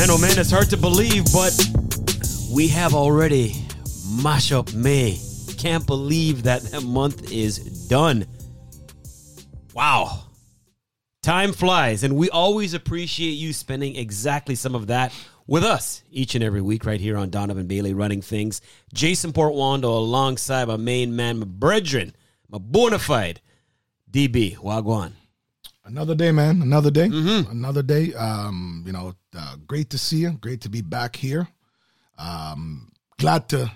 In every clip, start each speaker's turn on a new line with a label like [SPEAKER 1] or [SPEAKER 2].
[SPEAKER 1] Man, oh man, it's hard to believe, but we have already mash up May. Can't believe that that month is done. Wow. Time flies, and we always appreciate you spending exactly some of that with us each and every week right here on Donovan Bailey running things. Jason Portuondo alongside my main man, my brethren, my bona fide DB Wagwan.
[SPEAKER 2] Another day, man. Another day. Another day. Um, you know, uh, great to see you. Great to be back here. Um, glad to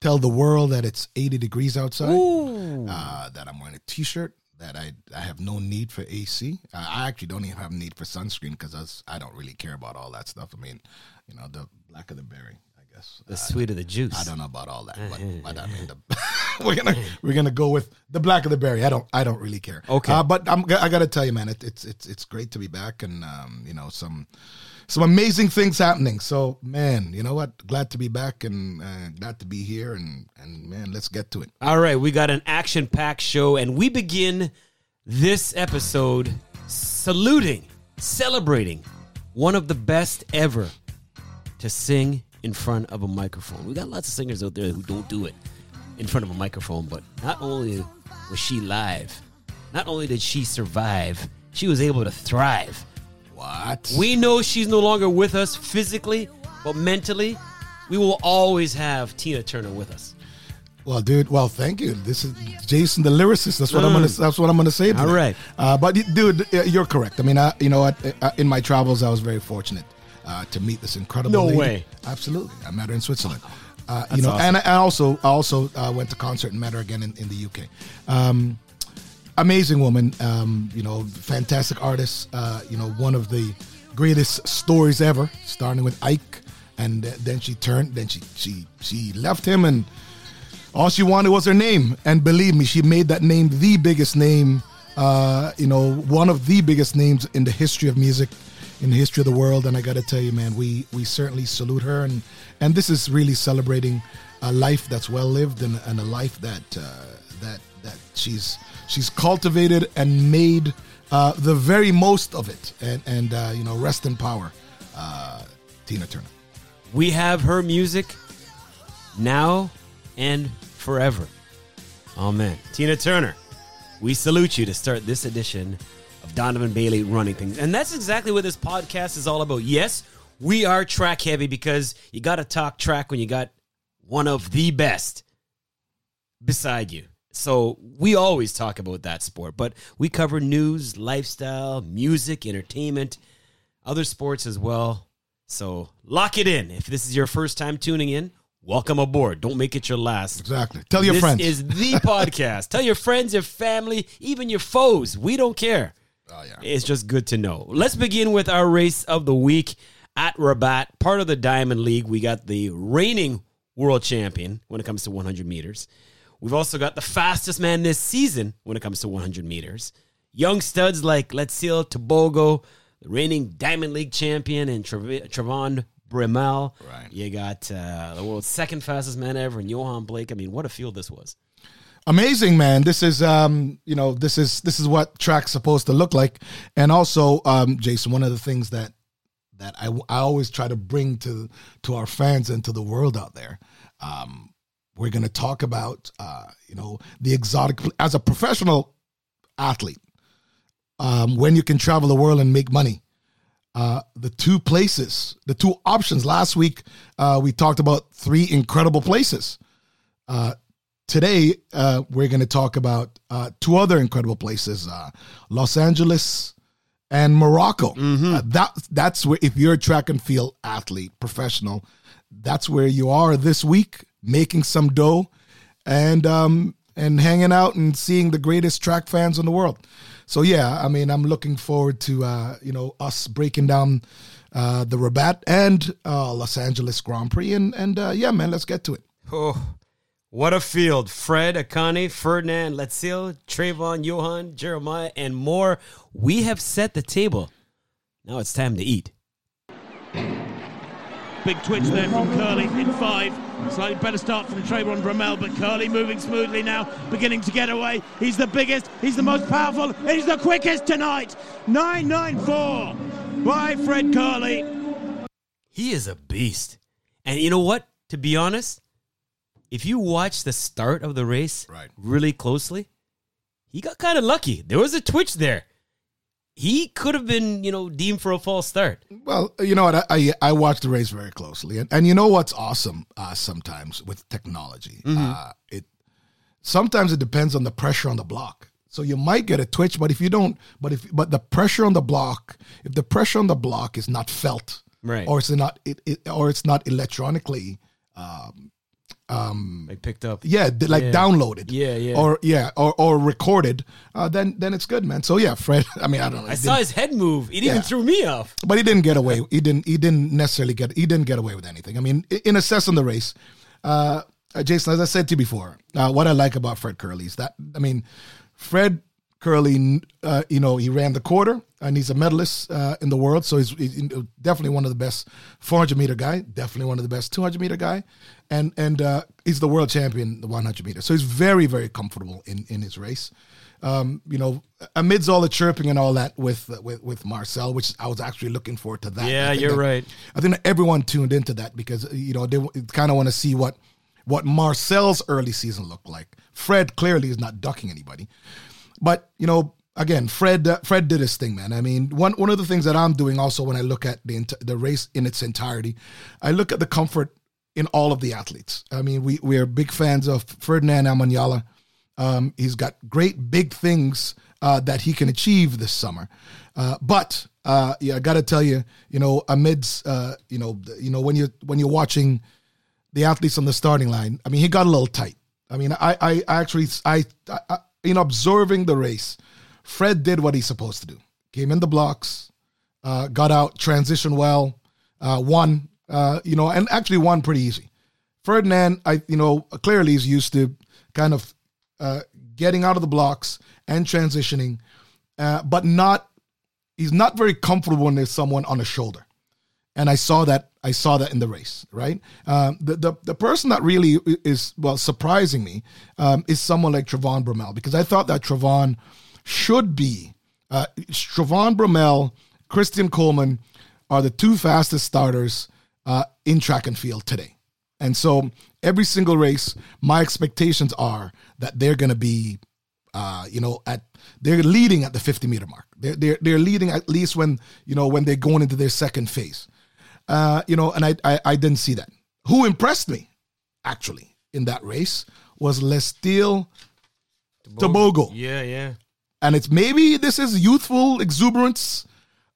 [SPEAKER 2] tell the world that it's 80 degrees outside. Uh, that I'm wearing a t-shirt. That I I have no need for AC. I actually don't even have need for sunscreen because I don't really care about all that stuff. I mean, you know, the black of the berry. I guess
[SPEAKER 1] The sweet of the juice.
[SPEAKER 2] I don't know about all that, but, but I mean, the, we're gonna we're gonna go with the black of the berry. I don't I don't really care.
[SPEAKER 1] Okay.
[SPEAKER 2] uh, but I'm I gotta tell you, man, it, it's it's it's great to be back, and um, you know some some amazing things happening. So man, you know what? Glad to be back, and uh, glad to be here, and and man, let's get to it.
[SPEAKER 1] All right, we got an action packed show, and we begin this episode saluting, celebrating one of the best ever to sing in front of a microphone. We got lots of singers out there who don't do it in front of a microphone, but not only was she live, not only did she survive, she was able to thrive.
[SPEAKER 2] What?
[SPEAKER 1] We know she's no longer with us physically, but mentally, we will always have Tina Turner with us.
[SPEAKER 2] Well, dude. Well, thank you. This is Jason, the lyricist. That's what I'm gonna. That's what I'm gonna say. to
[SPEAKER 1] Mm. All right.
[SPEAKER 2] Uh, but dude, you're correct. I mean, I, you know what? Uh, In my travels, I was very fortunate uh, to meet this incredible.
[SPEAKER 1] No
[SPEAKER 2] lady.
[SPEAKER 1] way.
[SPEAKER 2] Absolutely, I met her in Switzerland. Uh, you know,
[SPEAKER 1] awesome.
[SPEAKER 2] and I I also I also uh, went to concert and met her again in, in the UK. Um, amazing woman. Um, you know, fantastic artist. Uh, you know, one of the greatest stories ever. Starting with Ike, and then she turned. Then she she she left him, and all she wanted was her name. And believe me, she made that name the biggest name. Uh, you know, one of the biggest names in the history of music, in the history of the world. And I got to tell you, man, we we certainly salute her. And and this is really celebrating a life that's well lived and, and a life that uh, that that she's she's cultivated and made uh, the very most of it. And and uh, you know, rest in power, uh, Tina Turner.
[SPEAKER 1] We have her music now and forever. Amen. Tina Turner, we salute you to start this edition of Donovan Bailey running things. And that's exactly what this podcast is all about. Yes, we are track heavy because you got to talk track when you got one of the best beside you. So we always talk about that sport, but we cover news, lifestyle, music, entertainment, other sports as well. So lock it in. If this is your first time tuning in, welcome aboard. Don't make it your last.
[SPEAKER 2] Exactly. Tell your
[SPEAKER 1] this
[SPEAKER 2] friends.
[SPEAKER 1] is the podcast. Tell your friends, your family, even your foes. We don't care.
[SPEAKER 2] oh yeah.
[SPEAKER 1] It's just good to know. Let's begin with our race of the week at Rabat, part of the Diamond League. We got the reigning world champion when it comes to 100 meters. We've also got the fastest man this season when it comes to 100 meters. Young studs like Letsile Tebogo, the reigning Diamond League champion, and Trayvon Bromell.
[SPEAKER 2] Right.
[SPEAKER 1] You got uh, the world's second fastest man ever, and Yohan Blake. I mean, what a field this was.
[SPEAKER 2] amazing man this is um you know this is this is what track's supposed to look like and also um jason one of the things that that i, I always try to bring to to our fans and to the world out there um we're going to talk about uh you know the exotic as a professional athlete um when you can travel the world and make money uh, the two places, the two options. Last week, uh, we talked about three incredible places. Uh, today, uh, we're going to talk about uh, two other incredible places: uh, Los Angeles and Morocco. Uh, that that's where, if you're a track and field athlete, professional, that's where you are this week, making some dough, and um, and hanging out and seeing the greatest track fans in the world. So yeah, I mean, I'm looking forward to uh, you know us breaking down uh, the Rabat and uh, Los Angeles Grand Prix, and and uh, yeah, man, let's get to it.
[SPEAKER 1] Oh, what a field. Fred, Akani, Ferdinand, Letsile, Trayvon, Yohan, Jeremiah, and more. We have set the table. Now it's time to eat.
[SPEAKER 3] Big twitch there from Kerley in five. Slightly better start from Trayvon Bromell, but Kerley moving smoothly now, beginning to get away. He's the biggest, he's the most powerful, he's the quickest tonight. 994 by Fred Kerley.
[SPEAKER 1] He is a beast. And you know what? To be honest, if you watch the start of the race
[SPEAKER 2] Right.
[SPEAKER 1] really closely, he got kind of lucky. There was a twitch there. He could have been, you know, deemed for a false start.
[SPEAKER 2] Well, you know what? I I, I watch the race very closely, and, and you know what's awesome uh, sometimes with technology. Uh, it sometimes it depends on the pressure on the block. So you might get a twitch, but if you don't, but if but the pressure on the block, if the pressure on the block is not felt,
[SPEAKER 1] Right.
[SPEAKER 2] or it's not it, it or it's not electronically
[SPEAKER 1] Like picked up.
[SPEAKER 2] yeah, like
[SPEAKER 1] Yeah.
[SPEAKER 2] downloaded.
[SPEAKER 1] Yeah, yeah.
[SPEAKER 2] Or yeah, or or recorded. Uh, then then it's good, man. So yeah, Fred. I mean, I don't know.
[SPEAKER 1] I saw his head move. It
[SPEAKER 2] Yeah.
[SPEAKER 1] even threw me off.
[SPEAKER 2] but he didn't get away. He didn't. He didn't necessarily get. He didn't get away with anything. I mean, in assessing the race, uh, uh, Jason, as I said to you before, uh, what I like about Fred Kerley is that I mean, Fred Kerley, uh, you know, he ran the quarter and he's a medalist uh, in the world, so he's, he's definitely one of the best 400 meter guy, definitely one of the best 200 meter guy, and and uh, he's the world champion the 100 meter. So he's very very comfortable in in his race. Um, you know, amidst all the chirping and all that with with with Marcell, which I was actually looking forward to that.
[SPEAKER 1] Yeah, you're
[SPEAKER 2] that-
[SPEAKER 1] right.
[SPEAKER 2] I think everyone tuned into that because you know they kind of want to see what what Marcell's early season looked like. Fred clearly is not ducking anybody, but you know again, Fred uh, Fred did his thing, man. I mean, one one of the things that I'm doing also when I look at the the race in its entirety, I look at the comfort in all of the athletes. I mean, we we are big fans of Ferdinand Omanyala. Um, he's got great big things uh, that he can achieve this summer, uh, but uh, yeah, I got to tell you, you know, amidst uh, you know, you know when you when you're watching the athletes on the starting line, I mean, he got a little tight. I mean, I I, I actually I, I in observing the race, Fred did what he's supposed to do. Came in the blocks, uh, got out, transitioned well, uh, won. Uh, you know, and actually won pretty easy. Ferdinand, I you know, clearly is used to kind of uh, getting out of the blocks and transitioning, uh, but not. He's not very comfortable when there's someone on his shoulder, and I saw that. I saw that in the race. Right, um, the the the person that really is well surprising me um, is someone like Trayvon Bromell because I thought that Trayvon should be uh, Trayvon Bromell, Christian Coleman are the two fastest starters uh, in track and field today. And so every single race, my expectations are that they're going to be, uh, you know, at they're leading at the 50 meter mark. They're, they're they're leading at least when you know when they're going into their second phase. Uh, you know, and I, I I didn't see that. Who impressed me, actually, in that race was Letsile Tebogo
[SPEAKER 1] Yeah, yeah.
[SPEAKER 2] And it's maybe this is youthful exuberance.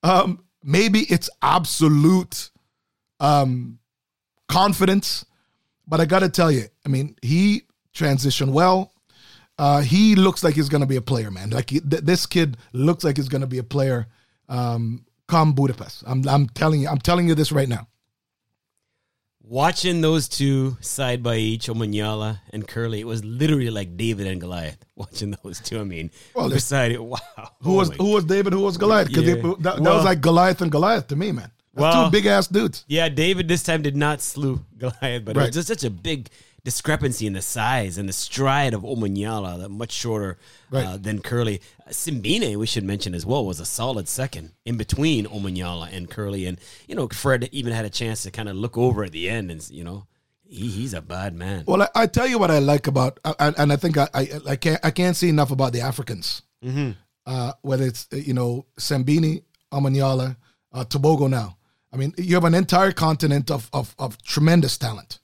[SPEAKER 2] Um maybe it's absolute um confidence. But i gotta tell you i mean he transitioned well. Uh he looks like he's gonna be a player man. Like he, th- this kid looks like he's gonna be a player um come budapest. I'm i'm telling you i'm telling you this right now
[SPEAKER 1] Watching those two side by each, Omanyala and Kerley, it was literally like David and Goliath. Watching those two, I mean,
[SPEAKER 2] Well,
[SPEAKER 1] beside it, wow.
[SPEAKER 2] who was who was david who was goliath because
[SPEAKER 1] Yeah.
[SPEAKER 2] that, that
[SPEAKER 1] Well-
[SPEAKER 2] was like goliath and goliath to me man That's
[SPEAKER 1] Well-
[SPEAKER 2] two big ass dudes
[SPEAKER 1] Yeah, David this time did not slew Goliath, but it was just such a big discrepancy in the size and the stride of Omanyala, that much shorter uh, than Kerley. Simbine, we should mention as well, was a solid second in between Omanyala and Kerley. And, you know, Fred even had a chance to kind of look over at the end and, you know, he, he's a bad man.
[SPEAKER 2] Well, I, I tell you what I like about, uh, and, I think I, I I can't I can't say enough about the Africans. Uh, whether it's uh, you know Simbine, Omanyala, uh, Tebogo. Now, I mean, you have an entire continent of of, of tremendous talent,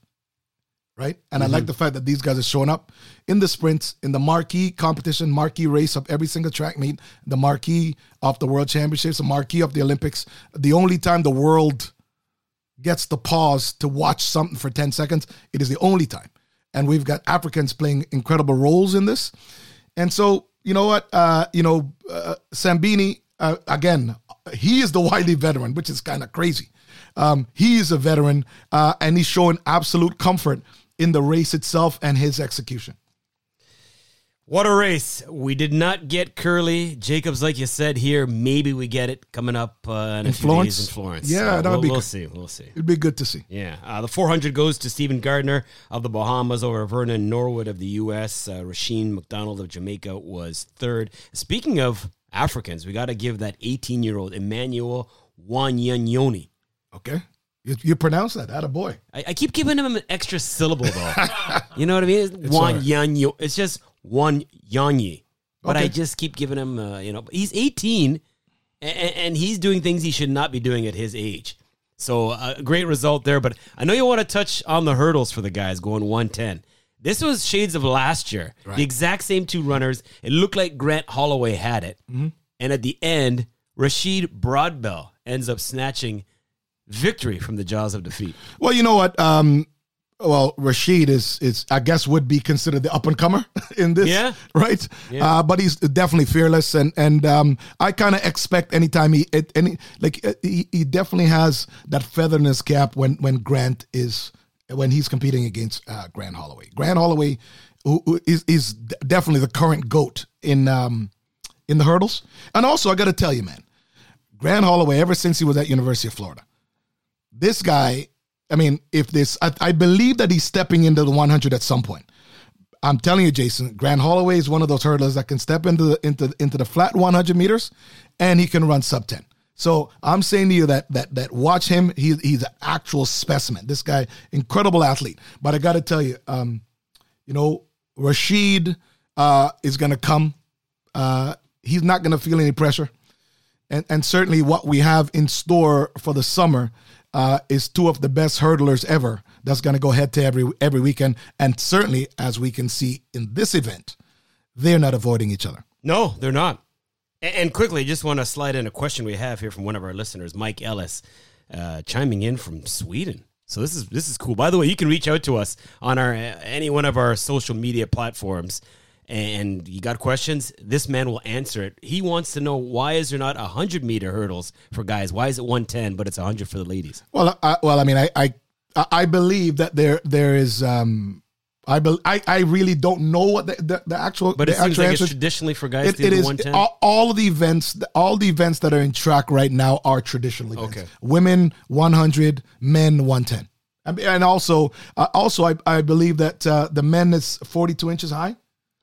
[SPEAKER 2] right? And I like the fact that these guys are showing up in the sprints, in the marquee competition, marquee race of every single track meet, the marquee of the World Championships, the marquee of the Olympics. The only time the world gets the pause to watch something for 10 seconds, it is the only time. And we've got Africans playing incredible roles in this. And so, you know what? Uh, you know, uh, Simbine, uh, again, he is the wily veteran, which is kind of crazy. Um, he is a veteran, uh, and he's showing absolute comfort in the race itself and his execution.
[SPEAKER 1] What a race. We did not get Kerley. Jacobs, like you said here, maybe we get it coming up uh, in, few
[SPEAKER 2] Florence?
[SPEAKER 1] in Florence.
[SPEAKER 2] Yeah,
[SPEAKER 1] So
[SPEAKER 2] that would
[SPEAKER 1] we'll,
[SPEAKER 2] be
[SPEAKER 1] We'll
[SPEAKER 2] good.
[SPEAKER 1] see. We'll see.
[SPEAKER 2] It'd be good to see.
[SPEAKER 1] Yeah. Uh, the 400 goes to Steven Gardiner of the Bahamas over Vernon Norwood of the U.S. Uh, Rusheen McDonald of Jamaica was third. Speaking of Africans, we got to give that 18 year old Emmanuel Wanyanyoni
[SPEAKER 2] Okay. You, you pronounce that, a boy.
[SPEAKER 1] I, I keep giving him an extra syllable though. you know what I mean? It's one
[SPEAKER 2] alright.
[SPEAKER 1] yanyo. It's just one yanyi. But I just keep giving him, uh, you know, he's 18 and, and he's doing things he should not be doing at his age. So uh, a great result there. But I know you want to touch on the hurdles for the guys going 110. This was shades of last year. The exact same two runners. It looked like Grant Holloway had it. And at the end, Rasheed Broadbell ends up snatching victory from the jaws of defeat.
[SPEAKER 2] Well, you know what? Um, well, Rasheed is is I guess would be considered the up and comer in this,
[SPEAKER 1] Yeah.
[SPEAKER 2] right?
[SPEAKER 1] Yeah.
[SPEAKER 2] Uh, but he's definitely fearless, and and um, I kind of expect anytime he it, any like uh, he, he definitely has that feather in his cap when when Grant is when he's competing against uh, Grant Holloway. Grant Holloway who, who is is definitely the current goat in um in the hurdles, and also I got to tell you, man, Grant Holloway ever since he was at University of Florida this guy, I mean, if this, I, I believe that he's stepping into the 100 at some point. I'm telling you, Jason, Grant Holloway is one of those hurdlers that can step into the into into the flat 100 meters, and he can run sub 10. So I'm saying to you that that that watch him. He, he's an actual specimen. This guy, incredible athlete. But I got to tell you, um, you know, Rasheed uh, is going to come. Uh, he's not going to feel any pressure and and certainly what we have in store for the summer uh, is two of the best hurdlers ever. That's going to go head to every every weekend, and certainly as we can see in this event, they're not avoiding each other.
[SPEAKER 1] No, they're not. And, quickly, just want to slide in a question we have here from one of our listeners, Mike Ellis, uh, chiming in from Sweden. So this is this is cool. By the way, you can reach out to us on our any one of our social media platforms, and you got questions. This man will answer it. He wants to know why is there not hundred meter hurdles for guys? Why is it one ten, but it's hundred for the ladies?
[SPEAKER 2] Well, I, well, I mean, I I I believe that there there is. Um, I, be, I I really don't know what the, the, the actual
[SPEAKER 1] But
[SPEAKER 2] the
[SPEAKER 1] it seems like it's traditionally for guys
[SPEAKER 2] it,
[SPEAKER 1] to
[SPEAKER 2] it
[SPEAKER 1] ten.
[SPEAKER 2] all, all of the events all the events that are in track right now are traditional events
[SPEAKER 1] Okay.
[SPEAKER 2] women 100 men 110 and also uh, also I, I believe that uh, the men is 42 inches high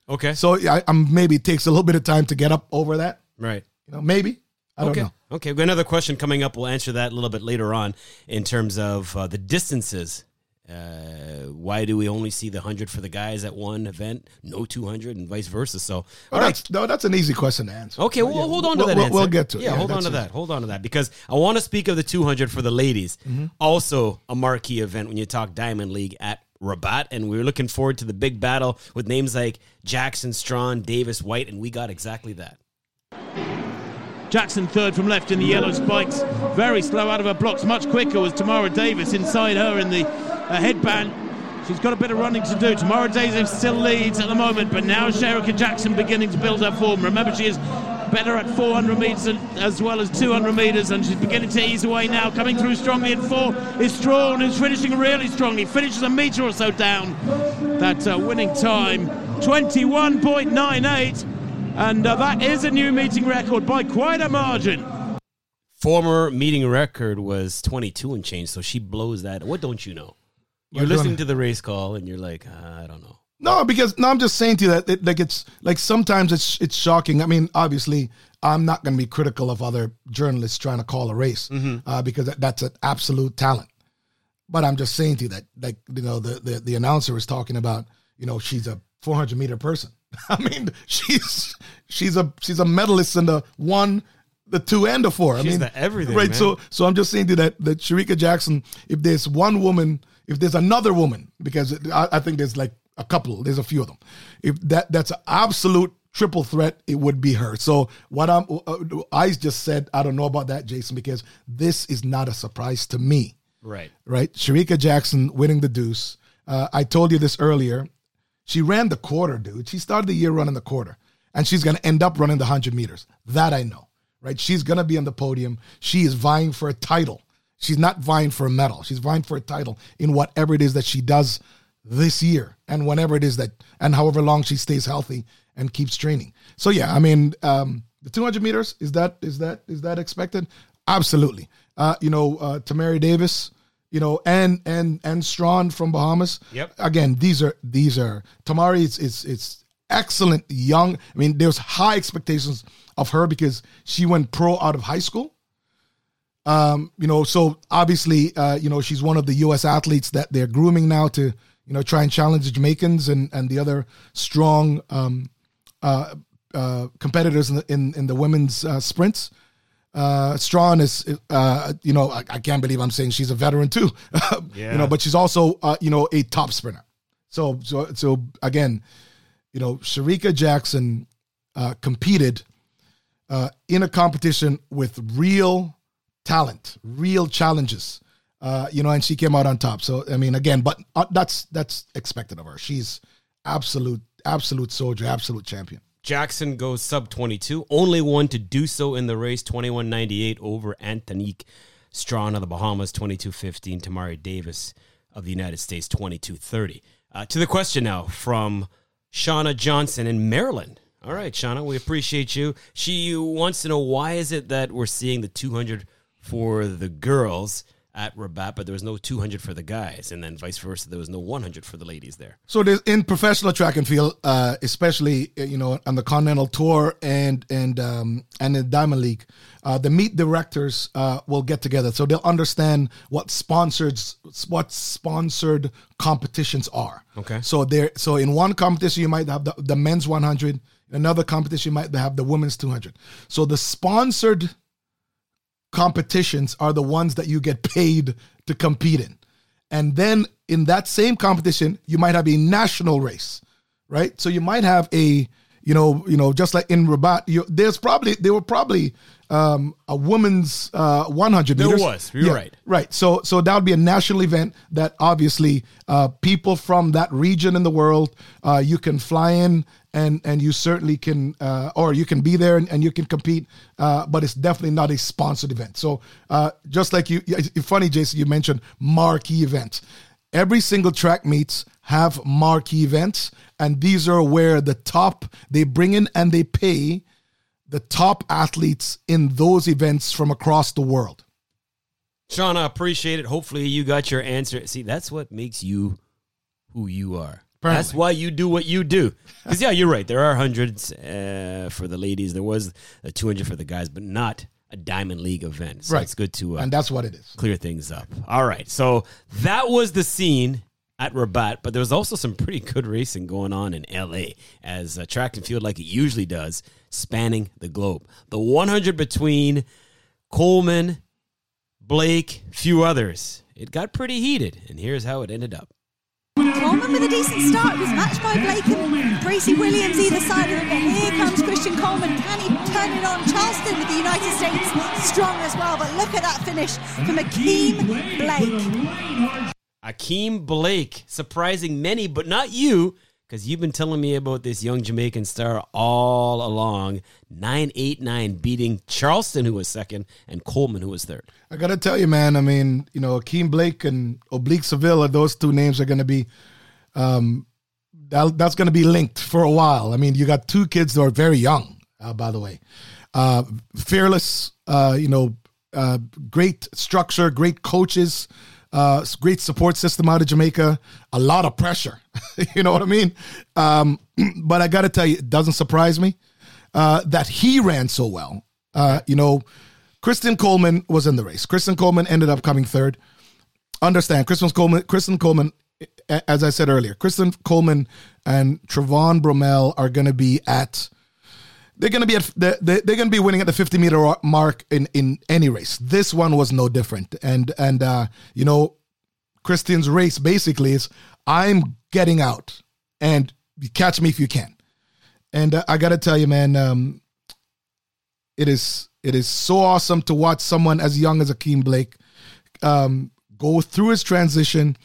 [SPEAKER 1] Okay,
[SPEAKER 2] so I, I'm maybe it takes a little bit of time to get up over that
[SPEAKER 1] right.
[SPEAKER 2] you know maybe I don't
[SPEAKER 1] okay.
[SPEAKER 2] know
[SPEAKER 1] Okay. We've got another question coming up. We'll answer that a little bit later on in terms of uh, the distances. Uh, why do we only see the 100 for the guys at one event, no 200, and vice versa? So,
[SPEAKER 2] well,
[SPEAKER 1] all right.
[SPEAKER 2] that's no, that's an easy question to answer
[SPEAKER 1] Okay, well,
[SPEAKER 2] Yeah,
[SPEAKER 1] hold on to
[SPEAKER 2] we'll,
[SPEAKER 1] that.
[SPEAKER 2] we'll,
[SPEAKER 1] answer.
[SPEAKER 2] we'll get to it
[SPEAKER 1] Yeah, hold on to
[SPEAKER 2] easy.
[SPEAKER 1] that. Hold on to that because I want to speak of the 200 for the ladies.
[SPEAKER 2] Mm-hmm.
[SPEAKER 1] Also, a marquee event when you talk Diamond League at Rabat, and we're looking forward to the big battle with names like Jackson, Strachan, Davis, White, and we got exactly that.
[SPEAKER 3] Jackson third from left in the yellow spikes. Very slow out of her blocks. Much quicker was Tamari Davis inside her in the uh, headband. She's got a bit of running to do. Tamari Davis still leads at the moment, but now Shericka Jackson beginning to build her form. Remember, she is better at 400 metres as well as 200 metres, and she's beginning to ease away now. Coming through strongly in four is Strachan, who's finishing really strongly. Finishes a metre or so down. That uh, winning time, 21.98. And uh, that is a new meeting record by quite a margin.
[SPEAKER 1] Former meeting record was 22 and change, so she blows that. What don't you know? You're listening
[SPEAKER 2] gonna-
[SPEAKER 1] the race call and you're like, "Ah, I don't know.
[SPEAKER 2] No, because no, I'm just saying to you that it, like it's like sometimes it's it's shocking. I mean, obviously, I'm not going to be critical of other journalists trying to call a race uh, because that, that's an absolute talent. But I'm just saying to you that like you know the the, the announcer was talking about you know she's a 400 meter person. I mean, she's she's a she's a medalist in the one, the two, and the four. I
[SPEAKER 1] She's
[SPEAKER 2] mean,
[SPEAKER 1] the everything,
[SPEAKER 2] right?
[SPEAKER 1] man.
[SPEAKER 2] So so I'm just saying to you that that Shericka Jackson, if there's one woman, if there's another woman, because I, I think there's like a couple, there's a few of them. If that that's an absolute triple threat, it would be her. So what I'm uh, I just said, I don't know about that, Jason, because this is not a surprise to me
[SPEAKER 1] Right.
[SPEAKER 2] right? Shericka Jackson winning the deuce. Uh, I told you this earlier. She ran the quarter, dude. She started the year running the quarter, and she's going to end up running the 100 meters. That I know, right? She's going to be on the podium. She is vying for a title. She's not vying for a medal. She's vying for a title in whatever it is that she does this year and whenever it is that, and however long she stays healthy and keeps training. So yeah, I mean, um, the 200 meters is that is that is that expected? Absolutely. Uh, you know, uh, Tamari Davis, you know, and and and Strachan from Bahamas.
[SPEAKER 1] Yep.
[SPEAKER 2] Again, these are these are Tamari is is it's excellent young. I mean, there's high expectations of her because she went pro out of high school. Um, you know, so obviously, uh, you know, she's one of the U.S. athletes that they're grooming now to, you know, try and challenge the Jamaicans and and the other strong um, uh, uh, competitors in the, in, in the women's uh, sprints. Uh, Strachan is, uh, you know, I, I, can't believe I'm saying she's a veteran too, yeah. you know, but she's also, uh, you know, a top sprinter. So, so, so again, you know, Shericka Jackson uh, competed uh, in a competition with real talent, real challenges, uh, you know, and she came out on top. So, I mean, again, but uh, that's that's expected of her. She's absolute, absolute soldier, absolute champion.
[SPEAKER 1] Jackson goes sub 22, only one to do so in the race, 21.98 over Anthonique Strachan of the Bahamas, 22.15. Tamari Davis of the United States, 22.30. Uh, to the question now from Shauna Johnson in Maryland. All right, Shauna, we appreciate you. She wants to know why is it that we're seeing the 200 for the girls at Rabat, but there was no 200 for the guys, and then vice versa, there was no 100 for the ladies there.
[SPEAKER 2] So there's in professional track and field, uh, especially uh, you know on the Continental Tour and and um, and the Diamond League, uh, the meet directors uh, will get together, so they'll understand what sponsored what sponsored competitions are.
[SPEAKER 1] Okay.
[SPEAKER 2] So there, so in one competition you might have the, the men's 100, another competition you might have the women's 200. So the sponsored competitions are the ones that you get paid to compete in. And then in that same competition, you might have a national race, right? So you might have a, you know, you know, just like in Rabat, you, there's probably there were probably um, a women's uh, 100
[SPEAKER 1] meters.
[SPEAKER 2] There
[SPEAKER 1] was. You're yeah, right.
[SPEAKER 2] Right. So so that would be a national event that obviously uh, people from that region in the world uh, you can fly in and and you certainly can uh, or you can be there and, and you can compete uh, but it's definitely not a sponsored event so uh, just like you it's funny jason you mentioned marquee events every single track meets have marquee events and these are where the top they bring in and they pay the top athletes in those events from across the world
[SPEAKER 1] Shauna, appreciate it. Hopefully, you got your answer. See, that's what makes you who you are. Apparently. That's why you do what you do. Because yeah, you're right. There are hundreds uh, for the ladies. There was a 200 for the guys, but not a Diamond League event. So
[SPEAKER 2] right.
[SPEAKER 1] it's good to
[SPEAKER 2] uh, and that's what it is.
[SPEAKER 1] Clear things up. All right. So that was the scene at Rabat, but there was also some pretty good racing going on in LA as uh, track and field, like it usually does, spanning the globe. The 100 between Coleman, Blake, few others. It got pretty heated, and here's how it ended up.
[SPEAKER 4] Coleman with a decent start. It was matched by Blake and Bracy Williams either side of him. But here comes Christian Coleman. Can he turn it on? Charleston with the United States strong as well. But look at that finish from Akeem Blake.
[SPEAKER 1] Akeem Blake, surprising many, but not you because you've been telling me about this young Jamaican star all along. 989 beating Charleston, who was second, and Coleman, who was third.
[SPEAKER 2] I got to tell you, man, I mean, you know, Akeem Blake and Oblique Seville, those two names are going to be, um, that, that's going to be linked for a while. I mean, you got two kids that are very young, uh, by the way. Uh, fearless, uh, you know, uh, great structure, great coaches uh, great support system out of Jamaica, a lot of pressure. you know what I mean? Um, but I got to tell you, it doesn't surprise me uh, that he ran so well. Uh, you know, Christian Coleman was in the race. Christian Coleman ended up coming third. Understand, Christian Coleman, Christian Coleman, as I said earlier, Christian Coleman and Trayvon Bromell are going to be at they're going to be at they're, they're going to be winning at the 50 meter mark in in any race. This one was no different. And and uh, you know, Christian's race basically is I'm getting out and catch me if you can. And uh, I got to tell you, man, um, it is it is so awesome to watch someone as young as Akeem Blake um, go through his transition,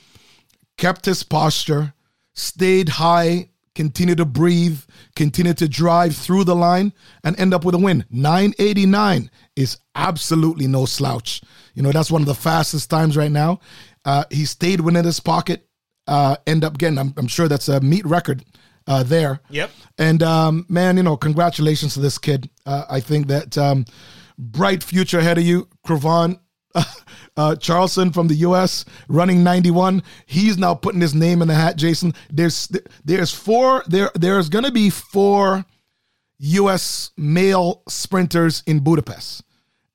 [SPEAKER 2] kept his posture, stayed high continue to breathe, continue to drive through the line, and end up with a win. 989 is absolutely no slouch. You know, that's one of the fastest times right now. Uh, he stayed within his pocket, uh, end up getting, I'm, I'm sure that's a meet record uh, there.
[SPEAKER 1] Yep.
[SPEAKER 2] And um, man, you know, congratulations to this kid. Uh, I think that um, bright future ahead of you, Cravont. uh, Charleston from the U.S. running 91. He's now putting his name in the hat. Jason, there's there's four there. There's going to be four U.S. male sprinters in Budapest,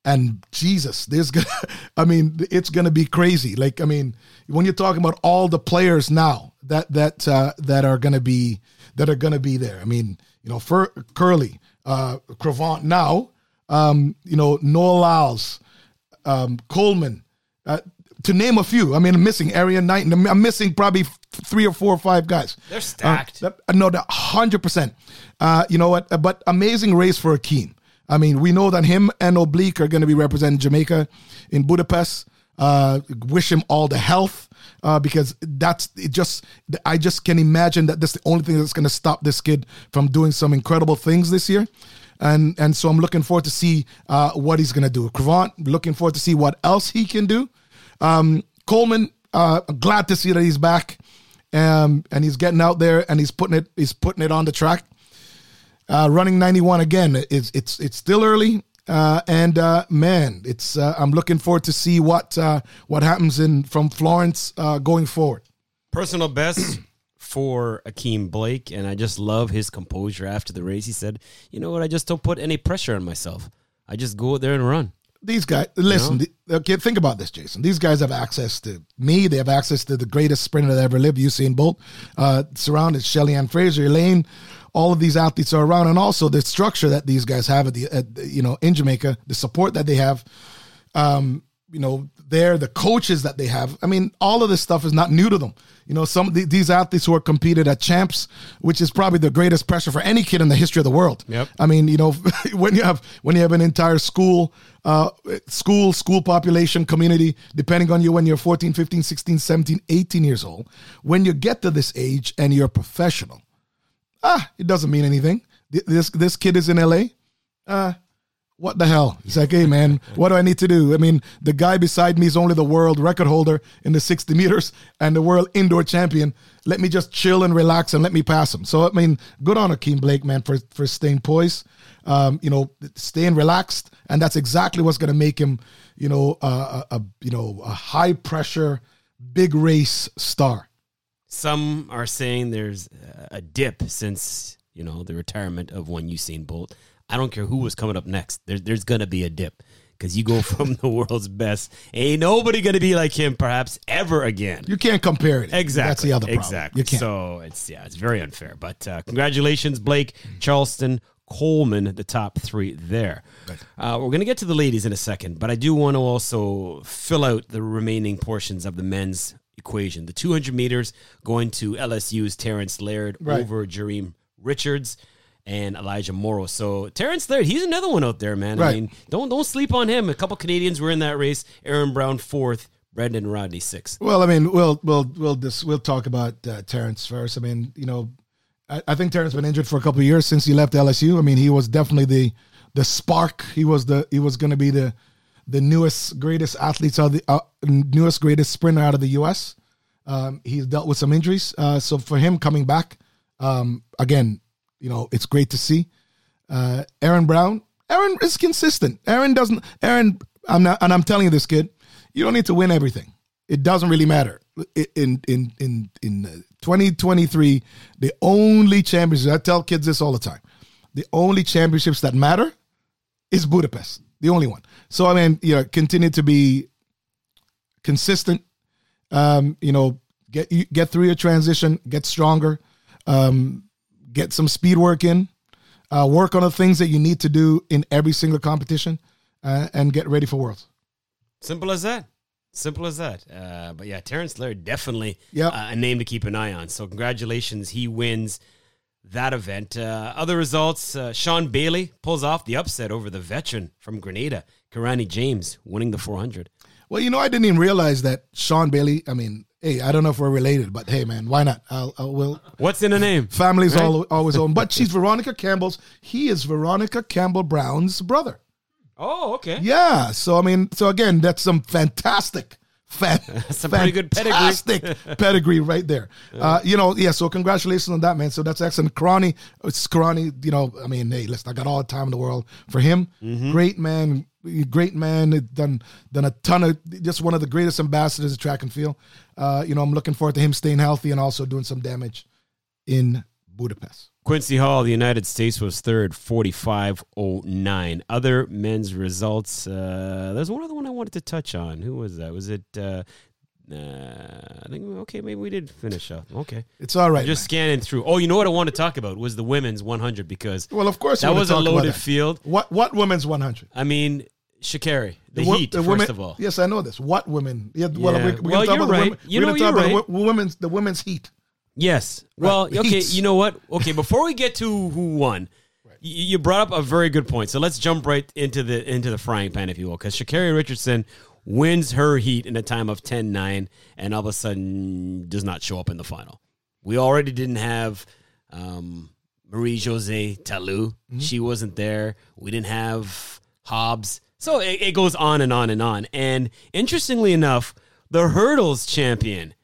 [SPEAKER 2] and Jesus, there's gonna, I mean, it's gonna be crazy. Like, I mean, when you're talking about all the players now that that uh, that are gonna be that are gonna be there. I mean, you know, for Kerley, uh, Cravont now, um, you know, Noah Lyles, um, Coleman, uh, to name a few. I mean, I'm missing Area Knight, and I'm missing probably three or four or five guys.
[SPEAKER 1] They're stacked.
[SPEAKER 2] Uh, no, hundred percent. Uh, you know what? But amazing race for Akeem. I mean, we know that him and Oblique are going to be representing Jamaica in Budapest. Uh, wish him all the health uh, because that's it just I just can imagine that that's the only thing that's going to stop this kid from doing some incredible things this year. And and so I'm looking forward to see uh, what he's going to do. Cravont, looking forward to see what else he can do. Um, Coleman, uh, glad to see that he's back, um, and he's getting out there and he's putting it he's putting it on the track. Uh, running 91 again. It's it's it's still early, uh, and uh, man, it's uh, I'm looking forward to see what uh, what happens in from Florence uh, going forward.
[SPEAKER 1] Personal best for Akeem Blake, and I just love his composure after the race. He said, "You know what? I just don't put any pressure on myself. I just go out there and run."
[SPEAKER 2] these guys listen the, okay think about this jason these guys have access to me they have access to the greatest sprinter that ever lived usain bolt uh surrounded shelly-ann fraser elaine all of these athletes are around and also the structure that these guys have at the at, you know in jamaica the support that they have um you know there the coaches that they have. I mean all of this stuff is not new to them. You know some these athletes who are competed at champs which is probably the greatest pressure for any kid in the history of the world.
[SPEAKER 1] Yep.
[SPEAKER 2] i mean you know when you have when you have an entire school uh, school school population community depending on you when you're 14 15 16 17 18 years old when you get to this age and you're professional ah it doesn't mean anything. This this kid is in la uh what the hell? He's like, hey man, what do I need to do? I mean, the guy beside me is only the world record holder in the 60 meters and the world indoor champion. Let me just chill and relax and let me pass him. So I mean, good on Akeem Blake, man, for for staying poised, um, you know, staying relaxed, and that's exactly what's going to make him, you know, a, a you know a high pressure, big race star.
[SPEAKER 1] Some are saying there's a dip since you know the retirement of one Usain Bolt. I don't care who was coming up next. There, there's going to be a dip because you go from the world's best. Ain't nobody going to be like him, perhaps ever again.
[SPEAKER 2] You can't compare it.
[SPEAKER 1] Exactly.
[SPEAKER 2] That's the other problem.
[SPEAKER 1] Exactly.
[SPEAKER 2] You can't.
[SPEAKER 1] So it's yeah, it's very unfair. But uh, congratulations, Blake, Charleston, Coleman, the top three there. Uh, we're going to get to the ladies in a second, but I do want to also fill out the remaining portions of the men's equation. The 200 meters going to LSU's Terrance Laird
[SPEAKER 2] Right.
[SPEAKER 1] over Jereem Richards and Elijah Morrow. So Terrance Laird, he's another one out there, man. I
[SPEAKER 2] Right.
[SPEAKER 1] mean, don't don't sleep on him. A couple Canadians were in that race. Aaron Brown fourth, Brendon Rodney sixth.
[SPEAKER 2] Well, I mean, we'll we'll we'll just we'll talk about uh, Terrance first. I mean, you know, I, I think Terrance has been injured for a couple of years since he left LSU. I mean, he was definitely the the spark. He was the he was going to be the the newest greatest athletes of the uh, newest greatest sprinter out of the U.S. Um, he's dealt with some injuries, uh, so for him coming back um, again, you know, it's great to see. Uh, Aaron Brown, Aaron is consistent. Aaron doesn't. Aaron, I'm not, and I'm telling you this, kid, you don't need to win everything. It doesn't really matter. In in in in uh, 2023, the only championships I tell kids this all the time. The only championships that matter is Budapest, the only one. So I mean, you know, continue to be consistent. Um, you know, get get through your transition, get stronger, um, get some speed work in, uh, work on the things that you need to do in every single competition, uh, and get ready for Worlds.
[SPEAKER 1] Simple as that. Simple as that. Uh, but yeah, Terrance Laird definitely
[SPEAKER 2] Yep.
[SPEAKER 1] uh, a name to keep an eye on. So congratulations, he wins that event. Uh, other results: uh, Sean Bailey pulls off the upset over the veteran from Grenada, Kirani James, winning the 400.
[SPEAKER 2] Well, you know, I didn't even realize that Sean Bailey. I mean, hey, I don't know if we're related, but hey, man, why not? I'll, I will.
[SPEAKER 1] What's in the name?
[SPEAKER 2] Family's all, always own, but she's Veronica Campbell's. He is Veronica Campbell Brown's brother.
[SPEAKER 1] Oh, okay.
[SPEAKER 2] Yeah. So I mean, so again, that's some fantastic, fan,
[SPEAKER 1] Some pretty good pedigree.
[SPEAKER 2] fantastic pedigree right there. Uh, you know, yeah. So congratulations on that, man. So that's excellent. Kirani, it's Kirani. You know, I mean, hey, listen, I got all the time in the world for him.
[SPEAKER 1] Mm-hmm.
[SPEAKER 2] Great man, great man. Done done a ton of just one of the greatest ambassadors of track and field. Uh, you know, I'm looking forward to him staying healthy and also doing some damage in Budapest.
[SPEAKER 1] Quincy Hall, the United States was third, 45.09. Other men's results, uh, there's one other one I wanted to touch on. Who was that? Was it, uh, uh, I think, okay, maybe we did finish up. Okay.
[SPEAKER 2] It's all right.
[SPEAKER 1] Just
[SPEAKER 2] man.
[SPEAKER 1] scanning through. Oh, you know what I want to talk about was the women's 100 because
[SPEAKER 2] well, of course,
[SPEAKER 1] that was a loaded field.
[SPEAKER 2] What what women's 100?
[SPEAKER 1] I mean, Sha'Carri, the,
[SPEAKER 2] wo-
[SPEAKER 1] Heat,
[SPEAKER 2] the
[SPEAKER 1] first
[SPEAKER 2] women-
[SPEAKER 1] of all.
[SPEAKER 2] Yes, I know this. What women? Yeah, well,
[SPEAKER 1] Yeah.
[SPEAKER 2] we, we're
[SPEAKER 1] Well, you're
[SPEAKER 2] about
[SPEAKER 1] right.
[SPEAKER 2] the women.
[SPEAKER 1] You know, you're right.
[SPEAKER 2] the women's the women's heat.
[SPEAKER 1] Yes. Well,
[SPEAKER 2] Right.
[SPEAKER 1] okay.
[SPEAKER 2] Heats.
[SPEAKER 1] You know what? Okay, before we get to who won, you brought up a very good point. So let's jump right into the into the frying pan, if you will, because Sha'Carri Richardson wins her heat in a time of 10-9 and all of a sudden does not show up in the final. We already didn't have um, Marie-Josée Ta Lou. She wasn't there. We didn't have Hobbs. So it, it goes on and on and on. And interestingly enough, the hurdles champion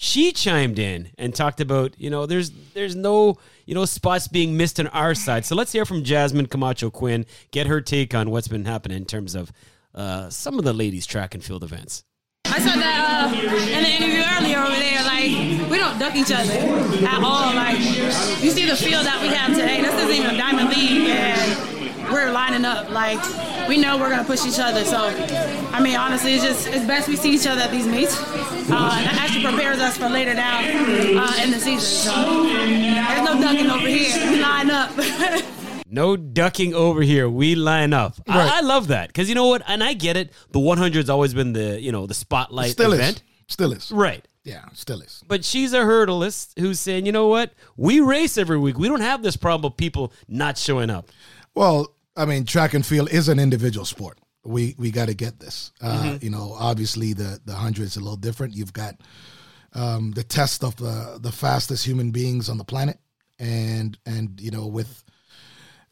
[SPEAKER 1] she chimed in and talked about you know there's there's no you know spots being missed on our side so let's hear from jasmine camacho quinn get her take on what's been happening in terms of uh, some of the ladies track and field events
[SPEAKER 5] I saw that uh, in the interview earlier over there. Like we don't duck each other at all. Like you see the field that we have today. This isn't even a diamond league, and we're lining up. Like we know we're gonna push each other. So I mean, honestly, it's just it's best we see each other at these meets. Uh, that actually prepares us for later down uh, in the season. So there's no ducking over here. We line up.
[SPEAKER 1] no ducking over here we line up
[SPEAKER 2] Right.
[SPEAKER 1] I, I love that because you know what and i get it the 100's always been the you know the spotlight
[SPEAKER 2] Still
[SPEAKER 1] event
[SPEAKER 2] is. Still is.
[SPEAKER 1] right
[SPEAKER 2] Yeah, still is.
[SPEAKER 1] but she's a hurdleist who's saying you know what we race every week we don't have this problem of people not showing up
[SPEAKER 2] Well, I mean, track and field is an individual sport. We we got to get this. Uh, You know, obviously the the hundred is a little different. You've got um, the test of the the fastest human beings on the planet, and and you know with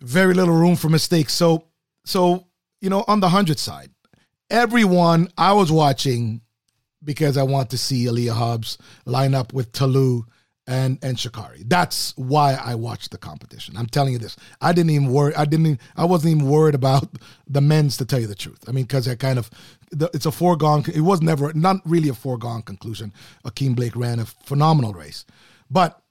[SPEAKER 2] very little room for mistakes. So so you know on the hundred side, everyone I was watching because I want to see Aleia Hobbs line up with Ta Lou and and Sha'Carri. That's why I watched the competition. I'm telling you this. I didn't even worry. I didn't. Even, I wasn't even worried about the men's to tell you the truth. I mean, because I kind of, the, it's a foregone. It was never not really a foregone conclusion. Akeem Blake ran a phenomenal race, but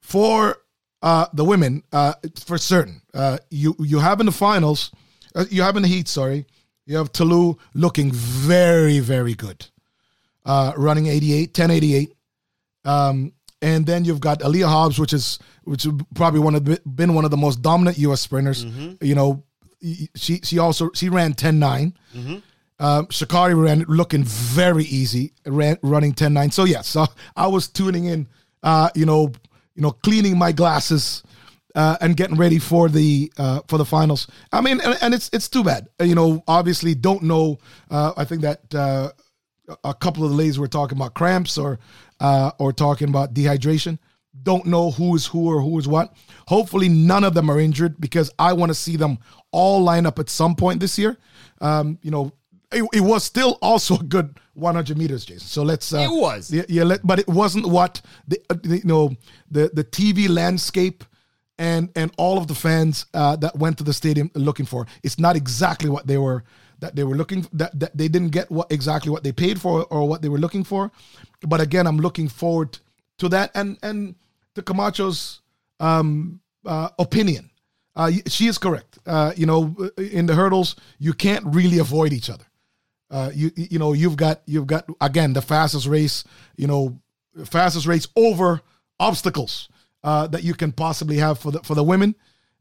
[SPEAKER 2] for uh, the women, uh, for certain, uh, you you have in the finals, uh, you have in the heat. Sorry, you have Ta Lou looking very very good, uh, running 88, 1088. Um, and then you've got Aleia Hobbs, which is which is probably one of the, been one of the most dominant U.S. sprinters. You know, she she also she ran 10-9. Um, Sha'Carri ran looking very easy, ran running 10-9. So yes, so I was tuning in, uh, you know, you know, cleaning my glasses uh, and getting ready for the uh, for the finals. I mean, and, and it's it's too bad. You know, obviously don't know. Uh, I think that uh, a couple of the ladies were talking about cramps or uh, or talking about dehydration. Don't know who is who or who is what. Hopefully, none of them are injured because I want to see them all line up at some point this year. Um, you know, it, it was still also a good 100 meters, Jason. So let's. Uh,
[SPEAKER 1] It was.
[SPEAKER 2] Yeah, yeah let, but it wasn't what the, uh, the you know the the TV landscape and and all of the fans uh, that went to the stadium looking for. It's not exactly what they were that they were looking that, that they didn't get what exactly what they paid for or what they were looking for. But again, I'm looking forward to that and and to Camacho's um, uh, opinion. Uh, she is correct. Uh, you know, in the hurdles, you can't really avoid each other. Uh, you you know you've got you've got again the fastest race. You know, fastest race over obstacles uh, that you can possibly have for the for the women.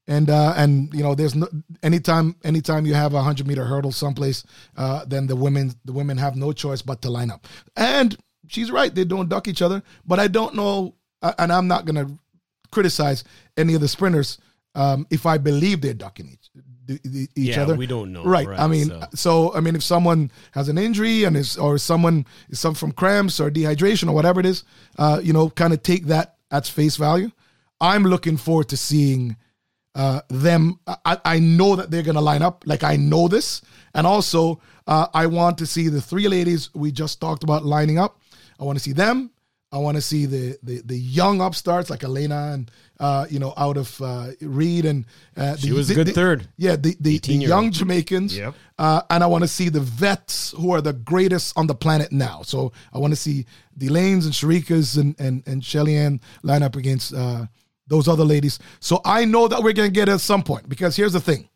[SPEAKER 2] And uh, and you know, there's no anytime anytime you have a hundred meter hurdle someplace, uh, then the women the women have no choice but to line up. And she's right; they don't duck each other. But I don't know, uh, and I'm not gonna criticize any of the sprinters um, if I believe they're ducking each each
[SPEAKER 1] Yeah,
[SPEAKER 2] other.
[SPEAKER 1] we don't know,
[SPEAKER 2] Right.
[SPEAKER 1] right,
[SPEAKER 2] I mean,
[SPEAKER 1] so-
[SPEAKER 2] so I mean, if someone has an injury and is, or someone is some from cramps or dehydration or whatever it is, uh, you know, kind of take that at face value. I'm looking forward to seeing uh, them. I, I know that they're going to line up. Like I know this, and also uh, I want to see the three ladies we just talked about lining up. I want to see them. I want to see the, the the young upstarts like Elena and uh, you know out of uh, Reed and uh,
[SPEAKER 1] She
[SPEAKER 2] the,
[SPEAKER 1] was a
[SPEAKER 2] the-
[SPEAKER 1] good
[SPEAKER 2] the-
[SPEAKER 1] third.
[SPEAKER 2] Yeah, the the, the
[SPEAKER 1] 18-year-old.
[SPEAKER 2] young Jamaicans.
[SPEAKER 1] Yep.
[SPEAKER 2] Uh, and I want to see the vets who are the greatest on the planet now. So I want to see the Lanes and Sherickas and and and Shelly Ann line up against uh, those other ladies. So I know that we're gonna get it at some point because here's the thing.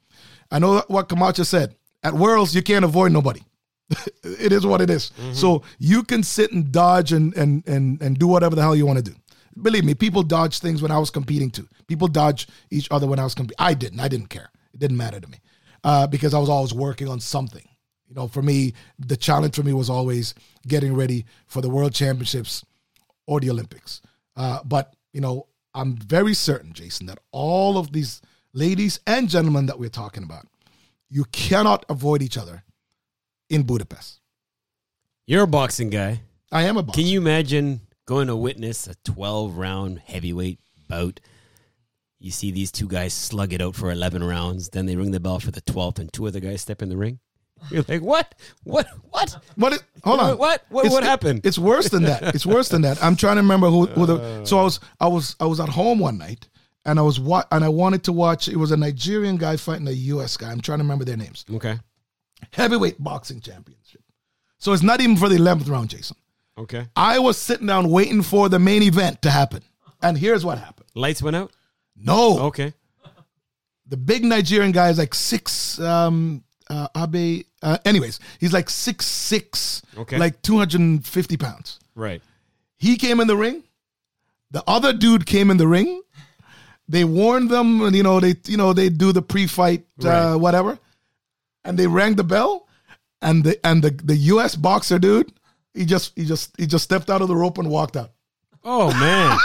[SPEAKER 2] I know what Camacho said. At Worlds, you can't avoid nobody. it is what it is. So you can sit and dodge and and and and do whatever the hell you want to do. Believe me, people dodge things when I was competing too. People dodge each other when I was competing. I didn't. I didn't care. It didn't matter to me uh, because I was always working on something. You know, for me, the challenge for me was always getting ready for the World Championships or the Olympics. Uh, but you know, I'm very certain, Jason, that all of these ladies and gentlemen that we're talking about, you cannot avoid each other in Budapest.
[SPEAKER 1] You're a boxing guy.
[SPEAKER 2] I am a boxer.
[SPEAKER 1] Can you imagine going to witness a 12 round heavyweight bout? You see these two guys slug it out for 11 rounds, then they ring the bell for the 12th, and two other guys step in the ring. You're like, what? What? What?
[SPEAKER 2] What? Hold on.
[SPEAKER 1] What? What-
[SPEAKER 2] It's-
[SPEAKER 1] what happened?
[SPEAKER 2] It's worse than that. It's worse than that. I'm trying to remember who, who the. Oh. So I was I was I was at home one night and I was wa- and I wanted to watch. It was a Nigerian guy fighting a U.S. guy. I'm trying to remember their names.
[SPEAKER 1] Okay.
[SPEAKER 2] Heavyweight boxing championship. So it's not even for the 11th round, Jason.
[SPEAKER 1] Okay.
[SPEAKER 2] I was sitting down waiting for the main event to happen, and here's what happened.
[SPEAKER 1] Lights went out?
[SPEAKER 2] No,
[SPEAKER 1] Okay.
[SPEAKER 2] the big Nigerian guy is like six. Um, uh, Abe. Uh, anyways, he's like six six.
[SPEAKER 1] Okay.
[SPEAKER 2] Like 250 pounds.
[SPEAKER 1] Right.
[SPEAKER 2] He came in the ring. The other dude came in the ring. They warned them, and you know they, you know they do the pre-fight
[SPEAKER 1] Right.
[SPEAKER 2] uh, whatever, and they rang the bell, and the and the the U.S. boxer dude, he just he just he just stepped out of the rope and walked out.
[SPEAKER 1] Oh, man.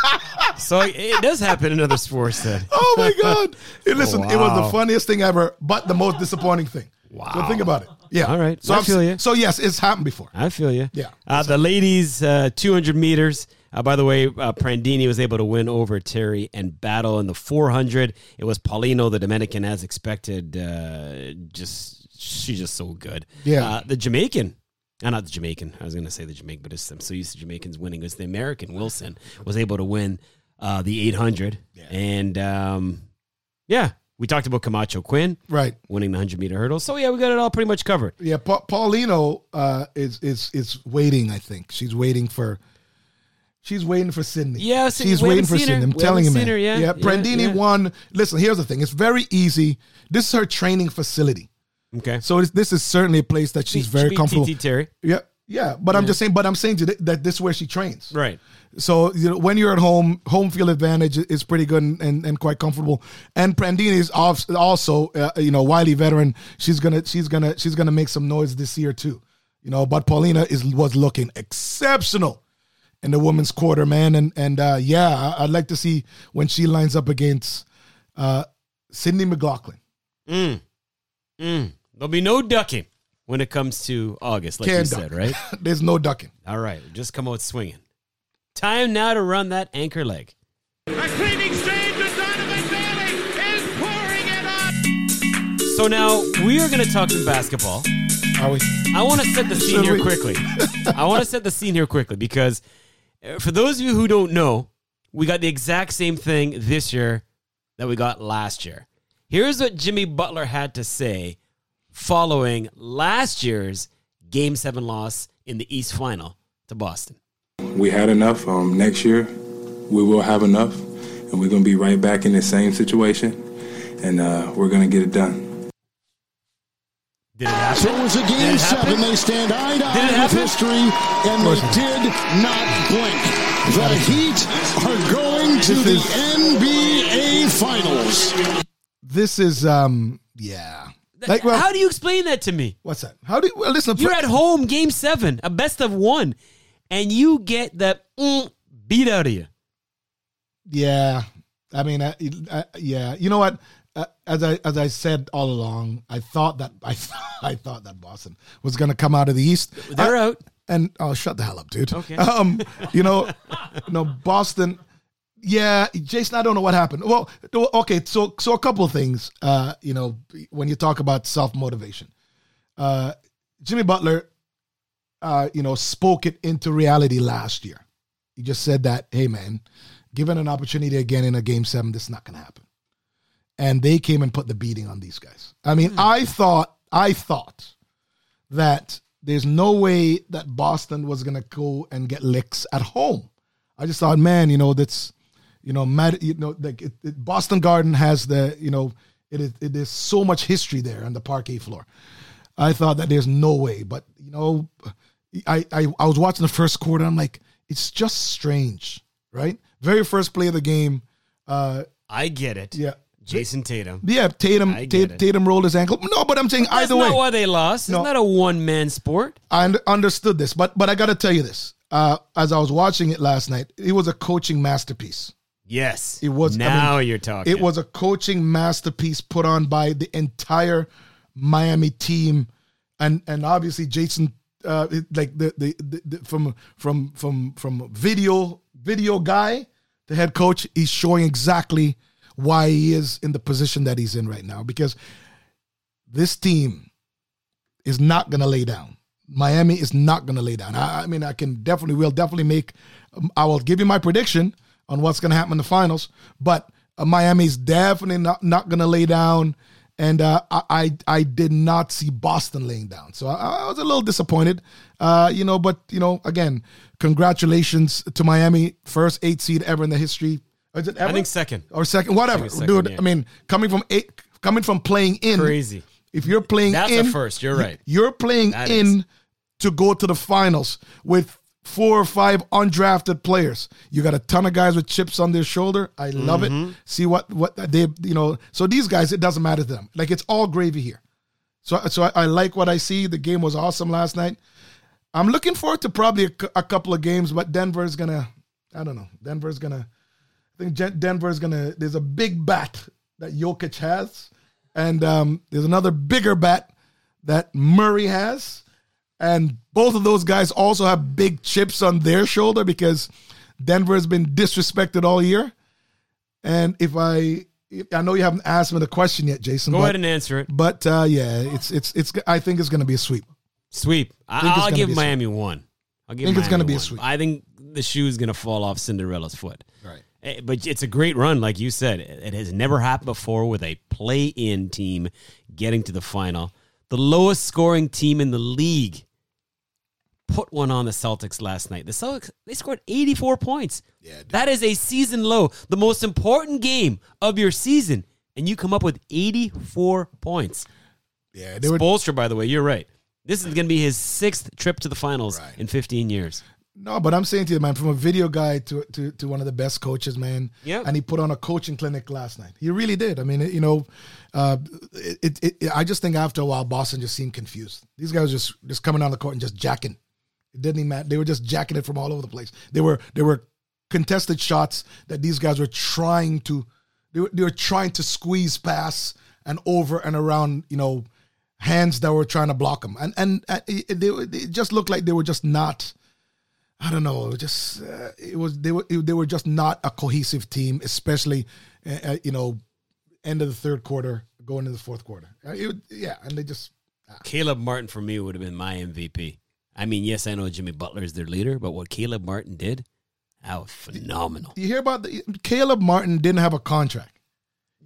[SPEAKER 1] so it- does happen in other sports then.
[SPEAKER 2] Oh my god! Hey, listen, it was the funniest thing ever, but the most disappointing thing.
[SPEAKER 1] Wow.
[SPEAKER 2] So think about it. Yeah.
[SPEAKER 1] All right.
[SPEAKER 2] So
[SPEAKER 1] I
[SPEAKER 2] I'm-
[SPEAKER 1] feel you.
[SPEAKER 2] So yes, it's happened before.
[SPEAKER 1] I feel you.
[SPEAKER 2] Yeah.
[SPEAKER 1] Uh, the ladies, uh, 200 meters. Uh, by the way, uh, Prandini was able to win over Terry and battle in the 400. It was Paulino, the Dominican, as expected. Uh, just she's just so good.
[SPEAKER 2] Yeah.
[SPEAKER 1] Uh, the Jamaican. Uh, not the Jamaican. I was going to say the Jamaican, but it's, I'm so used to Jamaicans winning. It's the American Wilson was able to win uh, the 800. yeah. And um, yeah, we talked about Camacho Quinn
[SPEAKER 2] Right.
[SPEAKER 1] winning the 100 meter hurdle. So yeah, we got it all pretty much covered.
[SPEAKER 2] Yeah. Pa- Paulino uh, is is is waiting. I think she's waiting for. She's waiting for Sydney.
[SPEAKER 1] Yeah, so
[SPEAKER 2] she's waiting for
[SPEAKER 1] her.
[SPEAKER 2] Sydney. I'm
[SPEAKER 1] We
[SPEAKER 2] telling you, man.
[SPEAKER 1] her, yeah.
[SPEAKER 2] yeah.
[SPEAKER 1] Yeah,
[SPEAKER 2] Prandini
[SPEAKER 1] yeah.
[SPEAKER 2] won. Listen, here's the thing. It's very easy. This is her training facility.
[SPEAKER 1] Okay.
[SPEAKER 2] So it's, this is certainly a place that she's very
[SPEAKER 1] Should be
[SPEAKER 2] comfortable.
[SPEAKER 1] TT Terry.
[SPEAKER 2] Yeah, yeah. But I'm just saying. But I'm saying to th- that this is where she trains.
[SPEAKER 1] Right.
[SPEAKER 2] So you know, when you're at home, home field advantage is pretty good and, and, and quite comfortable. And Prandini is also, uh, you know, wily veteran. She's gonna she's gonna she's gonna make some noise this year too. You know, but Paulino is was looking exceptional in the women's quarter, man. And and uh, yeah, I, I'd like to see when she lines up against uh, Sydney McLaughlin.
[SPEAKER 1] Mm. Mm. There'll be no ducking when it comes to August, like
[SPEAKER 2] Can't
[SPEAKER 1] you
[SPEAKER 2] duck.
[SPEAKER 1] said, right?
[SPEAKER 2] There's no ducking.
[SPEAKER 1] All right. Just come out swinging. Time now to run that anchor leg.
[SPEAKER 3] A clean exchange with Donovan Bailey is pouring it on.
[SPEAKER 1] So now we are going to talk some basketball.
[SPEAKER 2] Are we?
[SPEAKER 1] I want to set the scene
[SPEAKER 2] Should
[SPEAKER 1] here
[SPEAKER 2] we?
[SPEAKER 1] quickly. I want to set the scene here quickly because for those of you who don't know, we got the exact same thing this year that we got last year. Here's what Jimmy Butler had to say following last year's Game 7 loss in the East Final to Boston.
[SPEAKER 6] We had enough. Um, next year, we will have enough, and we're going to be right back in the same situation, and uh, we're going to get it done.
[SPEAKER 1] Did it happen?
[SPEAKER 7] So it was a game seven. They stand eye to eye with history, and they did not blink. The Heat are going to
[SPEAKER 2] This
[SPEAKER 7] the NBA Finals.
[SPEAKER 2] This is um yeah. Like well,
[SPEAKER 1] How do you explain that to me?
[SPEAKER 2] what's that? How do you well, listen?
[SPEAKER 1] You're at home, game seven, a best of one, and you get the mm, beat out of you.
[SPEAKER 2] Yeah, I mean, I, I, yeah. You know what? Uh, as I as I said all along, I thought that I I thought that Boston was going to come out of the East.
[SPEAKER 1] They're
[SPEAKER 2] I-
[SPEAKER 1] out.
[SPEAKER 2] And oh, shut the hell up, dude.
[SPEAKER 1] Okay.
[SPEAKER 2] Um, you know, no Boston. Yeah, Jason. I don't know what happened. Well, okay. So so a couple of things. Uh, you know, when you talk about self motivation, uh, Jimmy Butler, uh, you know, spoke it into reality last year. he just said that, hey man, given an opportunity again in a game seven, this is not going to happen. And they came and put the beating on these guys. I mean, I thought, I thought that there's no way that Boston was going to go and get licks at home. I just thought, man, you know, that's, you know, mad, you know, like it, it, Boston Garden has the, you know, it is, it is so much history there on the parquet floor. I thought that there's no way, but you know, I, I I was watching the first quarter. And I'm like, it's just strange, right? Very first play of the game. Uh,
[SPEAKER 1] I get it.
[SPEAKER 2] yeah,
[SPEAKER 1] Jayson Tatum.
[SPEAKER 2] yeah. Tatum
[SPEAKER 1] I
[SPEAKER 2] Tatum. Tatum rolled his ankle. No, but I'm saying
[SPEAKER 1] That's
[SPEAKER 2] either
[SPEAKER 1] not
[SPEAKER 2] way,
[SPEAKER 1] why they lost. It's
[SPEAKER 2] No.
[SPEAKER 1] not a one man sport.
[SPEAKER 2] I un- understood this. But but I got to tell you this. Uh, as I was watching it last night, it was a coaching masterpiece.
[SPEAKER 1] Yes.
[SPEAKER 2] It was- I
[SPEAKER 1] Now
[SPEAKER 2] mean,
[SPEAKER 1] you're talking.
[SPEAKER 2] It was a coaching masterpiece put on by the entire Miami team, and and obviously Jason, uh, like the, the the, the from from from from video video guy, the head coach, he's showing exactly why he is in the position that he's in right now because this team is not going to lay down. Miami is not going to lay down. I, I mean, I can definitely, will definitely make, um, I will give you my prediction on what's going to happen in the finals, but uh, Miami's definitely not, not going to lay down. And uh, I, I I did not see Boston laying down, so I, I was a little disappointed, uh, you know. But you know, again, congratulations to Miami, first eight seed ever in the history. Is it ever?
[SPEAKER 1] I think second.
[SPEAKER 2] or second, whatever,
[SPEAKER 1] second,
[SPEAKER 2] dude.
[SPEAKER 1] yeah.
[SPEAKER 2] I mean, coming from eight, coming from playing in,
[SPEAKER 1] Crazy.
[SPEAKER 2] If you're playing
[SPEAKER 1] That's
[SPEAKER 2] in,
[SPEAKER 1] first, you're right.
[SPEAKER 2] You're playing
[SPEAKER 1] That
[SPEAKER 2] in
[SPEAKER 1] is.
[SPEAKER 2] to go to the finals with four or five undrafted players. You got a ton of guys with chips on their shoulder. I love
[SPEAKER 1] Mm-hmm.
[SPEAKER 2] it. See what what they you know. So these guys, it doesn't matter to them. Like it's all gravy here. So so I, I like what I see. The game was awesome last night. I'm looking forward to probably a, a couple of games, but Denver's gonna. I don't know. Denver's gonna. I think Denver is gonna. There's a big bat that Jokic has, and um, there's another bigger bat that Murray has, and both of those guys also have big chips on their shoulder because Denver has been disrespected all year. And if I, I know you haven't asked me the question yet, Jason.
[SPEAKER 1] Go
[SPEAKER 2] but,
[SPEAKER 1] ahead and answer it.
[SPEAKER 2] But uh, yeah, it's it's it's. I think it's going to be a sweep.
[SPEAKER 1] Sweep. I I'll give
[SPEAKER 2] a sweep.
[SPEAKER 1] Miami one. I'll give
[SPEAKER 2] Think it's gonna be a sweep.
[SPEAKER 1] I think the shoe is gonna fall off Cinderella's foot.
[SPEAKER 2] Right.
[SPEAKER 1] Eh, But it's a great run, like you said. It has never happened before with a play-in team getting to the final. The lowest scoring team in the league put one on the Celtics last night. The Celtics they scored 84 points. Yeah, that is a season low. The most important game of your season, and you come up with 84 points.
[SPEAKER 2] Yeah, they were.
[SPEAKER 1] Spoelstra, by the way, you're right. This is going to be his sixth trip to the finals
[SPEAKER 2] Right.
[SPEAKER 1] in 15 years.
[SPEAKER 2] No, but I'm saying to you, man, from a video guy to to, to one of the best coaches, man.
[SPEAKER 1] Yep.
[SPEAKER 2] And he put on a coaching clinic last night. He really did. I mean, you know, uh, it, it, it. I just think after a while, Boston just seemed confused. These guys just just coming on the court and just jacking. It didn't even matter. They were just jacking it from all over the place. They were they were contested shots that these guys were trying to they were, they were trying to squeeze past and over and around. You know, hands that were trying to block them, and and uh, it, they, were- it just looked like they were just not. I don't know. Just uh, it was they were they were just not a cohesive team, especially uh, uh, you know end of the third quarter, going into the fourth quarter. Uh, it, yeah, and they just
[SPEAKER 1] Caleb Martin for me would have been my MVP. I mean, yes, I know Jimmy Butler is their leader, but what Caleb Martin did, that was phenomenal.
[SPEAKER 2] you hear about the Caleb Martin didn't have a contract.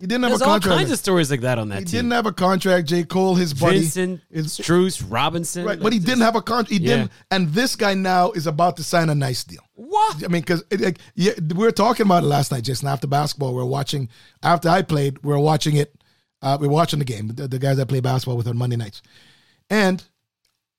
[SPEAKER 2] He didn't have
[SPEAKER 1] There's
[SPEAKER 2] a
[SPEAKER 1] all
[SPEAKER 2] contract.
[SPEAKER 1] kinds of stories like that on that
[SPEAKER 2] he
[SPEAKER 1] team.
[SPEAKER 2] didn't have a contract. J. Cole, his buddy,
[SPEAKER 1] Vincent,
[SPEAKER 2] is
[SPEAKER 1] Strus, Robinson.
[SPEAKER 2] right, but he
[SPEAKER 1] like
[SPEAKER 2] didn't have a contract. He
[SPEAKER 1] Yeah.
[SPEAKER 2] didn't, and this guy now is about to sign a nice deal.
[SPEAKER 1] What?
[SPEAKER 2] I mean, because like, yeah, we were talking about it last night, Jason. After basketball, we were watching. After I played, we were watching it. Uh, we were watching the game. The, the guys I play basketball with on Monday nights, and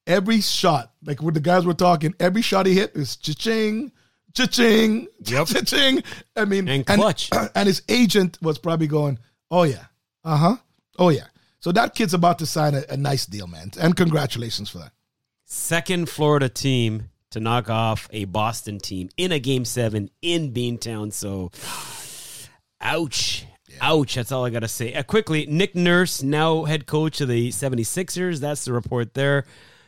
[SPEAKER 2] every shot, like with the guys were talking, every shot he hit is cha-ching, cha-ching,
[SPEAKER 1] Yep.
[SPEAKER 2] cha-ching. I mean,
[SPEAKER 1] And clutch.
[SPEAKER 2] And, his agent was probably going, "Oh yeah, uh huh, oh yeah." So that kid's about to sign a, a nice deal, man. And congratulations for that.
[SPEAKER 1] Second Florida team to knock off a Boston team in a game seven in Beantown. So, ouch. Ouch. That's all I got to say. Uh, quickly, Nick Nurse, now head coach of the 76ers. That's the report there.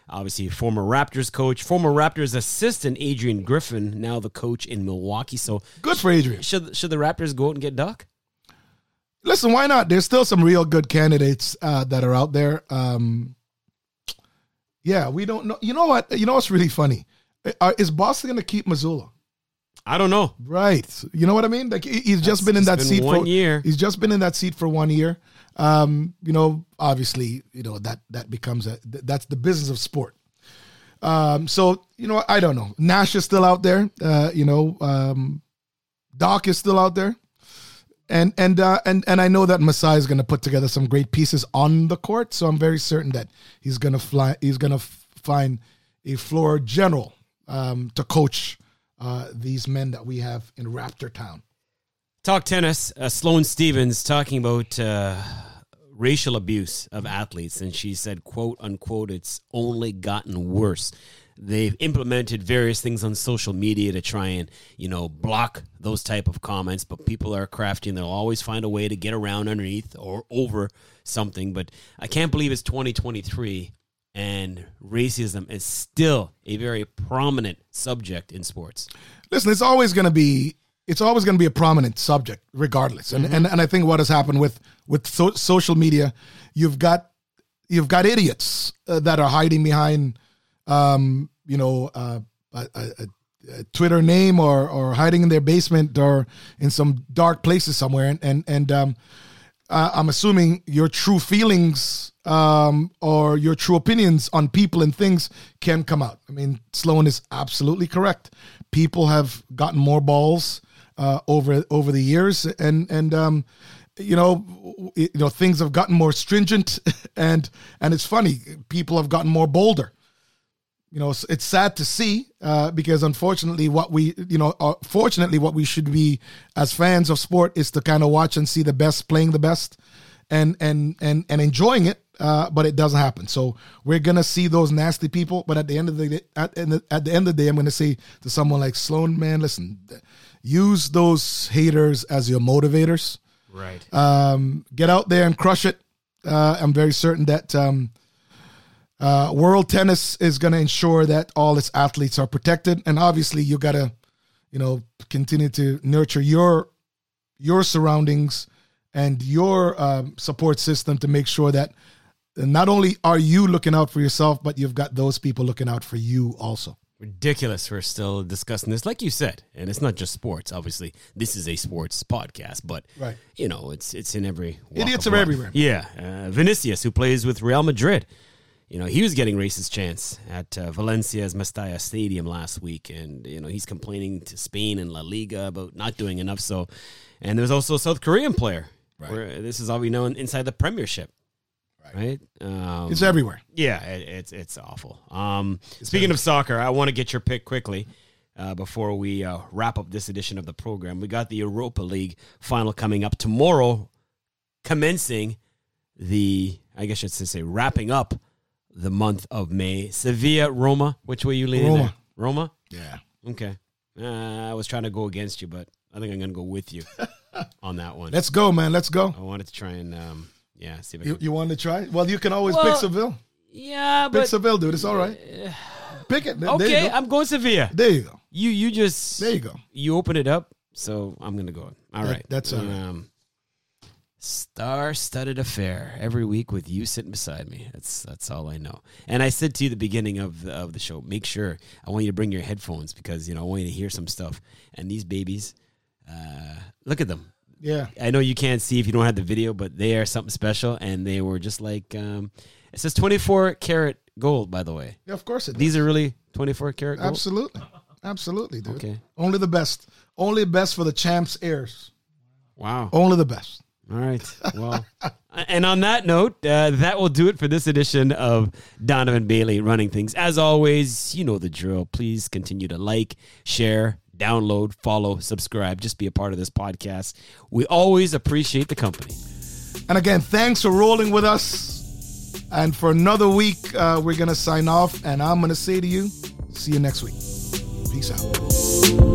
[SPEAKER 1] Obviously, former Raptors coach, former Raptors assistant Adrian Griffin, now the coach in Milwaukee. So,
[SPEAKER 2] Good for Adrian.
[SPEAKER 1] should should the Raptors go out and get Doc?
[SPEAKER 2] Listen, why not? There's still some real good candidates uh, that are out there. Um, yeah, we don't know. You know what? You know what's really funny? Uh, is Boston going to keep Mazzulla?
[SPEAKER 1] I don't know.
[SPEAKER 2] Right. You know what I mean? Like he- he's just been in that seat
[SPEAKER 1] one
[SPEAKER 2] for
[SPEAKER 1] year.
[SPEAKER 2] He's just been in that seat for one year. Um, you know, obviously, you know that that becomes a th- that's the business of sport. Um, so you know, I don't know. Nash is still out there. Uh, you know, um, Doc is still out there, and and uh, and and I know that Masai is going to put together some great pieces on the court. So I'm very certain that he's going to fly. He's going to f- find a floor general um, to coach uh, these men that we have in Raptor Town.
[SPEAKER 1] Talk tennis. Uh, Sloane Stevens talking about uh, racial abuse of athletes, and she said, "quote unquote," it's only gotten worse. They've implemented various things on social media to try and you know block those type of comments, but people are crafty and they'll always find a way to get around underneath or over something. But I can't believe it's 2023 and racism is still a very prominent subject in sports.
[SPEAKER 2] listen, it's always going to be it's always going to be a prominent subject, regardless. And and and I think what has happened with with so, social media, you've got you've got idiots uh, that are hiding behind, um, you know, uh, a, a, a Twitter name or or hiding in their basement or in some dark places somewhere, and and and um, uh, I'm assuming your true feelings um, or your true opinions on people and things can come out. I mean, Sloane is absolutely correct. People have gotten more balls uh, over over the years, and and um, you know, you know, things have gotten more stringent, and and it's funny, people have gotten more bolder you know, it's, sad to see uh, because unfortunately, what we, you know, uh, fortunately, what we should be as fans of sport is to kind of watch and see the best playing the best, and and and and enjoying it. Uh, but it doesn't happen. So we're gonna see those nasty people. But at the end of the at, at the end of the day, I'm gonna say to someone like Sloane, man, listen, use those haters as your motivators.
[SPEAKER 1] Right.
[SPEAKER 2] Um, get out there and crush it. Uh, I'm very certain that. Um, uh, World Tennis is going to ensure that all its athletes are protected, and obviously you got to, you know, continue to nurture your your surroundings and your um, support system to make sure that not only are you looking out for yourself, but you've got those people looking out for you also.
[SPEAKER 1] Ridiculous we're still discussing this. Like you said and it's not just sports obviously. This is a sports podcast but
[SPEAKER 2] Right.
[SPEAKER 1] you know it's it's in every
[SPEAKER 2] Idiots are
[SPEAKER 1] life.
[SPEAKER 2] everywhere.
[SPEAKER 1] yeah. Uh, vinicius who plays with real madrid. You know he was getting racist chants at uh, valencia's mestalla stadium last week and you know he's complaining to spain and la liga about not doing enough so and there's also a south korean player. Where this is all we know inside the premiership right, Um,
[SPEAKER 2] It's everywhere.
[SPEAKER 1] yeah, it, it's it's awful. Um, speaking of soccer, I want to get your pick quickly uh, before we uh, wrap up this edition of the program. We got the Europa League final coming up tomorrow, commencing the I guess I should say wrapping up the month of May. Sevilla, Roma. Which way you leaning?
[SPEAKER 2] Roma.
[SPEAKER 1] Roma.
[SPEAKER 2] Yeah.
[SPEAKER 1] Okay. Uh, I was trying to go against you, but I think I'm going to go with you on that one.
[SPEAKER 2] Let's go, man. Let's go.
[SPEAKER 1] I wanted to try and um, yeah, see if
[SPEAKER 2] You,
[SPEAKER 1] can.
[SPEAKER 2] you want to try? Well, you can always
[SPEAKER 1] Well,
[SPEAKER 2] pick Seville.
[SPEAKER 1] yeah,
[SPEAKER 2] Pick
[SPEAKER 1] but
[SPEAKER 2] Seville, dude. It's all right. Pick it. There
[SPEAKER 1] okay. I'm going Sevilla.
[SPEAKER 2] There you go.
[SPEAKER 1] You you just
[SPEAKER 2] There you go.
[SPEAKER 1] you open it up, so I'm gonna go. All
[SPEAKER 2] That-
[SPEAKER 1] right,
[SPEAKER 2] that's all right.
[SPEAKER 1] Um, star-studded affair every week with you sitting beside me. That's that's all I know. And I said to you at the beginning of the, of the show, make sure I want you to bring your headphones because you know I want you to hear some stuff. And these babies, uh, look at them.
[SPEAKER 2] Yeah.
[SPEAKER 1] I know you can't see if you don't have the video, but they are something special, and they were just like um, it says 24 karat gold. By the way,
[SPEAKER 2] Yeah, of course it does.
[SPEAKER 1] these are really 24 karat gold.
[SPEAKER 2] Absolutely. Absolutely, dude.
[SPEAKER 1] Okay.
[SPEAKER 2] Only the best. Only best for the champs heirs.
[SPEAKER 1] Wow.
[SPEAKER 2] Only the best.
[SPEAKER 1] All right. Well, and on that note, uh, that will do it for this edition of Donovan Bailey running things. As always, you know the drill. Please continue to like, share, download, follow, subscribe. Just be a part of this podcast. We always appreciate the company.
[SPEAKER 2] And again, thanks for rolling with us. And for another week, uh, we're going to sign off. And I'm going to say to you, see you next week. Peace out.